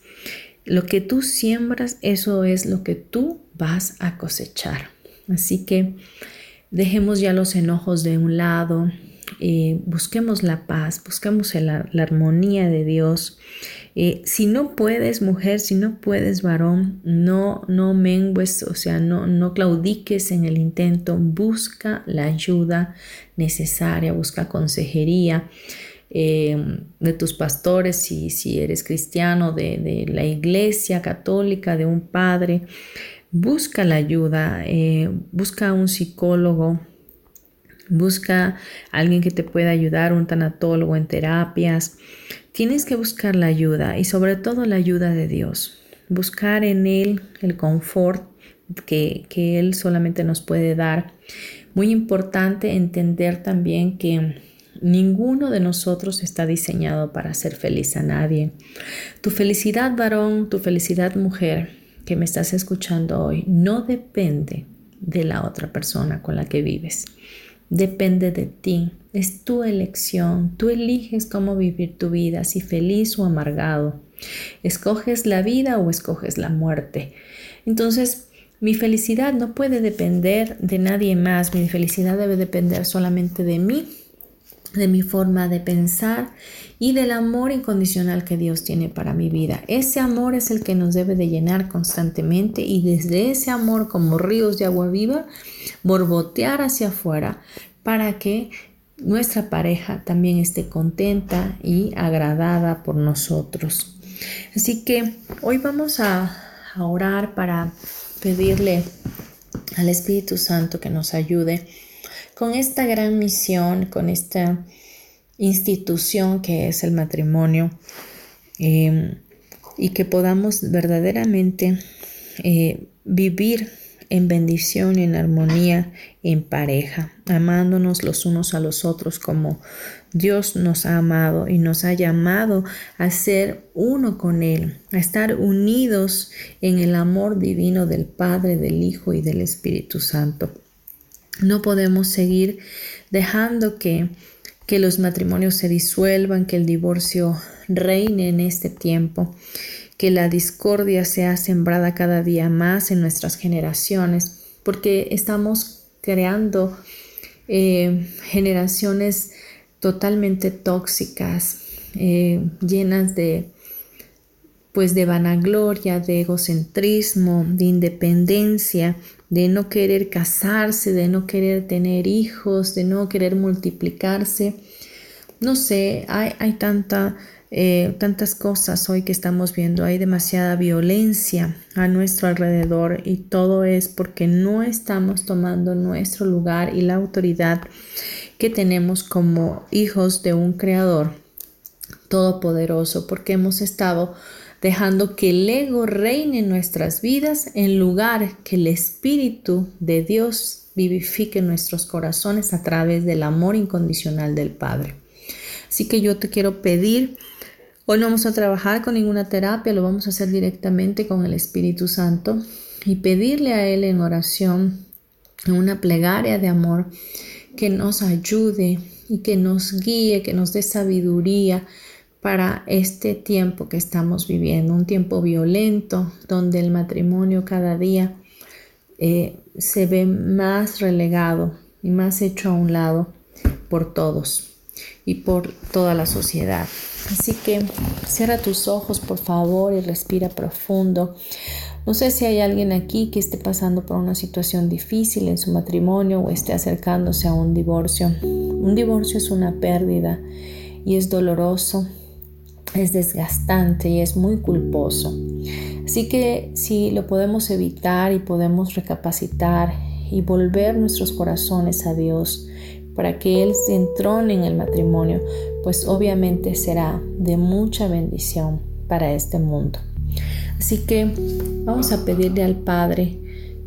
Lo que tú siembras, eso es lo que tú vas a cosechar. Así que dejemos ya los enojos de un lado, eh, busquemos la paz, busquemos la, armonía de Dios. Eh, si no puedes, mujer, si no puedes, varón, no, no mengues, o sea, no, no claudiques en el intento, busca la ayuda necesaria, busca consejería. Eh, de tus pastores, si, si eres cristiano, de, de, la iglesia católica, de un padre, busca la ayuda, busca a un psicólogo, Busca a alguien que te pueda ayudar, un tanatólogo en terapias. Tienes que buscar la ayuda y sobre todo la ayuda de Dios. Buscar en Él el confort que, que Él solamente nos puede dar. Muy importante entender también que ninguno de nosotros está diseñado para hacer feliz a nadie. Tu felicidad varón, tu felicidad mujer que me estás escuchando hoy, no depende de la otra persona con la que vives depende de ti. Es tu elección. Tú eliges cómo vivir tu vida, si feliz o amargado. Escoges la vida o escoges la muerte. Entonces, mi felicidad no puede depender de nadie más. Mi felicidad debe depender solamente de mí, de mi forma de pensar y del amor incondicional que Dios tiene para mi vida. Ese amor es el que nos debe de llenar constantemente y desde ese amor como ríos de agua viva borbotear hacia afuera para que nuestra pareja también esté contenta y agradada por nosotros. Así que hoy vamos a, orar para pedirle al Espíritu Santo que nos ayude con esta gran misión, con esta institución que es el matrimonio em, y que podamos verdaderamente eh, vivir en bendición en armonía en pareja, amándonos los unos a los otros como Dios nos ha amado y nos ha llamado a ser uno con Él, a estar unidos en el amor divino del Padre, del Hijo y del Espíritu Santo. No podemos seguir dejando que, que los matrimonios se disuelvan, que el divorcio reine en este tiempo que la discordia sea sembrada cada día más en nuestras generaciones, porque estamos creando eh, generaciones totalmente tóxicas, eh, llenas de pues de vanagloria, de egocentrismo, de independencia, de no querer casarse, de no querer tener hijos, de no querer multiplicarse. No sé, hay, hay tanta eh, tantas cosas hoy que estamos viendo, hay demasiada violencia a nuestro alrededor y todo es porque no estamos tomando nuestro lugar y la autoridad que tenemos como hijos de un creador todopoderoso, porque hemos estado dejando que el ego reine en nuestras vidas en lugar que el Espíritu de Dios vivifique nuestros corazones a través del amor incondicional del Padre. Así que yo te quiero pedir Hoy no vamos a trabajar con ninguna terapia, lo vamos a hacer directamente con el Espíritu Santo y pedirle a Él en oración, en una plegaria de amor, que nos ayude y que nos guíe, que nos dé sabiduría para este tiempo que estamos viviendo, un tiempo violento donde el matrimonio cada día eh, se ve más relegado y más hecho a un lado por todos y por toda la sociedad. Así que cierra tus ojos por favor y respira profundo. No sé si hay alguien aquí que esté pasando por una situación difícil en su matrimonio o esté acercándose a un divorcio. Un divorcio es una pérdida y es doloroso, es desgastante y es muy culposo. Así que si lo podemos evitar y podemos recapacitar y volver nuestros corazones a Dios, para que Él se entrone en el matrimonio, pues obviamente será de mucha bendición para este mundo. Así que vamos a pedirle al Padre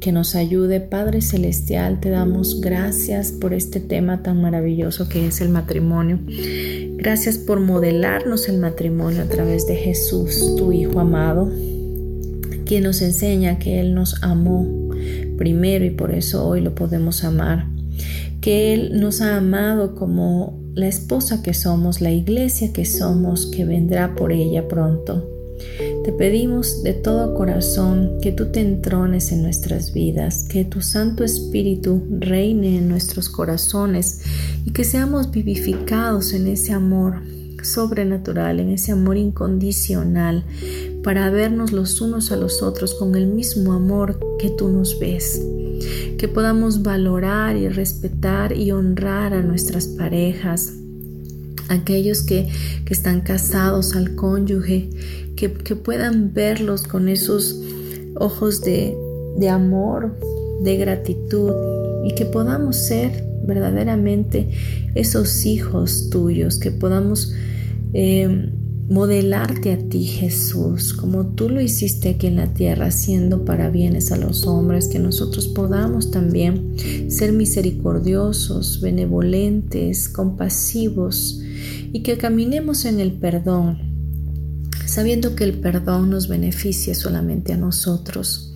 que nos ayude. Padre Celestial, te damos gracias por este tema tan maravilloso que es el matrimonio. Gracias por modelarnos el matrimonio a través de Jesús, tu Hijo amado, quien nos enseña que Él nos amó primero y por eso hoy lo podemos amar que Él nos ha amado como la esposa que somos, la iglesia que somos, que vendrá por ella pronto. Te pedimos de todo corazón que tú te entrones en nuestras vidas, que tu Santo Espíritu reine en nuestros corazones y que seamos vivificados en ese amor sobrenatural, en ese amor incondicional, para vernos los unos a los otros con el mismo amor que tú nos ves. Que podamos valorar y respetar y honrar a nuestras parejas, aquellos que, están casados al cónyuge, que, puedan verlos con esos ojos de, amor, de gratitud y que podamos ser verdaderamente esos hijos tuyos, que podamos eh, modelarte a ti Jesús, como tú lo hiciste aquí en la tierra, haciendo para bienes a los hombres, que nosotros podamos también ser misericordiosos, benevolentes, compasivos y que caminemos en el perdón, sabiendo que el perdón nos beneficia solamente a nosotros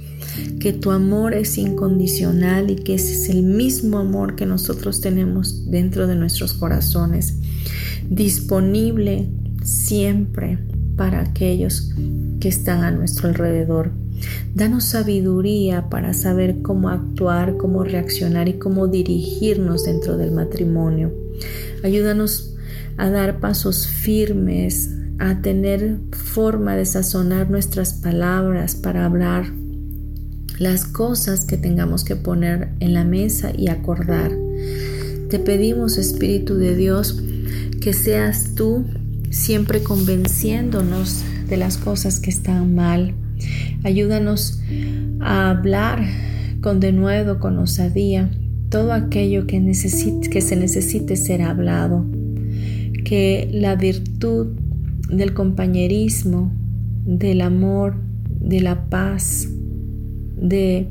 que tu amor es incondicional y que ese es el mismo amor que nosotros tenemos dentro de nuestros corazones, disponible siempre para aquellos que están a nuestro alrededor. Danos sabiduría para saber cómo actuar, cómo reaccionar y cómo dirigirnos dentro del matrimonio. Ayúdanos a dar pasos firmes, a tener forma de sazonar nuestras palabras para hablar las cosas que tengamos que poner en la mesa y acordar. Te pedimos, Espíritu de Dios, que seas tú siempre convenciéndonos de las cosas que están mal. Ayúdanos a hablar con denuedo, con osadía, todo aquello que, que se necesite ser hablado. Que la virtud del compañerismo, del amor, de la paz, de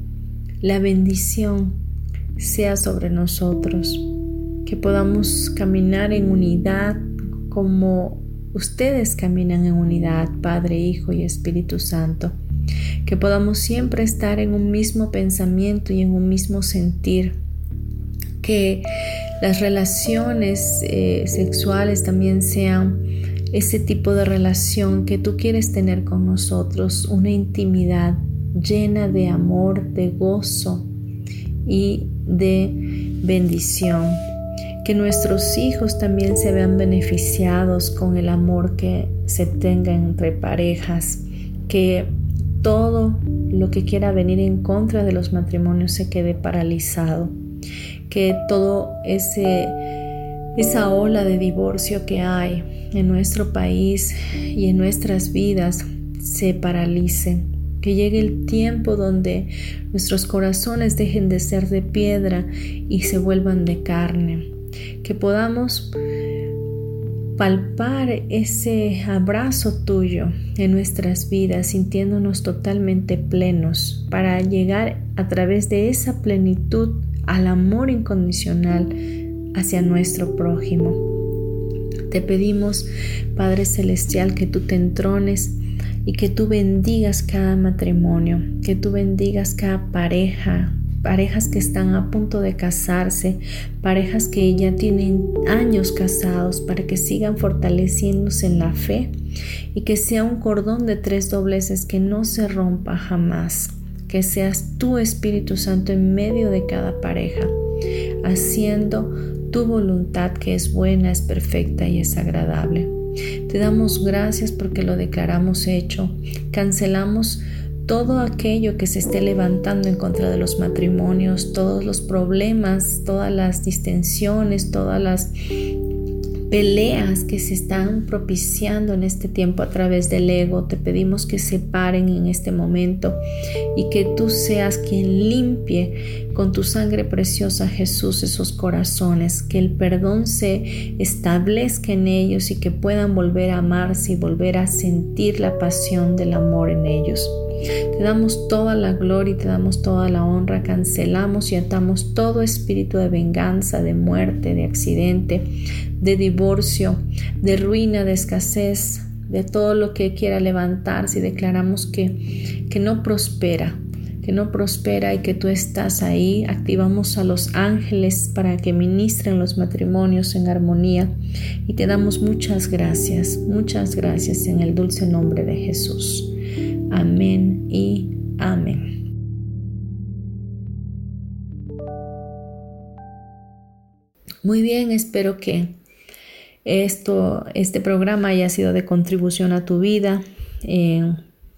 la bendición sea sobre nosotros. Que podamos caminar en unidad como ustedes caminan en unidad, Padre, Hijo y Espíritu Santo. Que podamos siempre estar en un mismo pensamiento y en un mismo sentir. Que las relaciones eh, sexuales también sean ese tipo de relación que tú quieres tener con nosotros, una intimidad llena de amor, de gozo y de bendición. Que nuestros hijos también se vean beneficiados con el amor que se tenga entre parejas, que todo lo que quiera venir en contra de los matrimonios se quede paralizado, que todo ese esa ola de divorcio que hay en nuestro país y en nuestras vidas se paralice, que llegue el tiempo donde nuestros corazones dejen de ser de piedra y se vuelvan de carne, que podamos palpar ese abrazo tuyo en nuestras vidas, sintiéndonos totalmente plenos, para llegar a través de esa plenitud al amor incondicional hacia nuestro prójimo. Te pedimos, Padre Celestial, que tú te entrones y que tú bendigas cada matrimonio, que tú bendigas cada pareja, parejas que están a punto de casarse, parejas que ya tienen años casados, para que sigan fortaleciéndose en la fe y que sea un cordón de tres dobleces que no se rompa jamás, que seas tu Espíritu Santo en medio de cada pareja, haciendo tu voluntad que es buena, es perfecta y es agradable. Te damos gracias porque lo declaramos hecho. Cancelamos todo aquello que se esté levantando en contra de los matrimonios, todos los problemas, todas las distensiones, todas las peleas que se están propiciando en este tiempo a través del ego. Te pedimos que se paren en este momento y que tú seas quien limpie con tu sangre preciosa, Jesús, esos corazones, que el perdón se establezca en ellos y que puedan volver a amarse y volver a sentir la pasión del amor en ellos. Te damos toda la gloria y te damos toda la honra. Cancelamos y atamos todo espíritu de venganza, de muerte, de accidente, de divorcio, de ruina, de escasez, de todo lo que quiera levantarse y declaramos que, que no prospera, que no prospera y que tú estás ahí. Activamos a los ángeles para que ministren los matrimonios en armonía y te damos muchas gracias, muchas gracias en el dulce nombre de Jesús. Amén y amén. Muy bien, espero que esto, este programa haya sido de contribución a tu vida. Eh,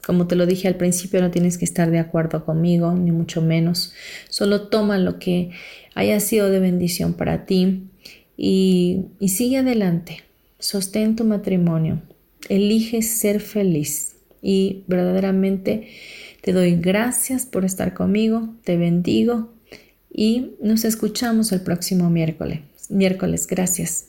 como te lo dije al principio, no tienes que estar de acuerdo conmigo, ni mucho menos. Solo toma lo que haya sido de bendición para ti y, y sigue adelante. Sostén tu matrimonio. Elige ser feliz. Y verdaderamente te doy gracias por estar conmigo. Te bendigo. Y nos escuchamos el próximo miércoles. Miércoles, gracias.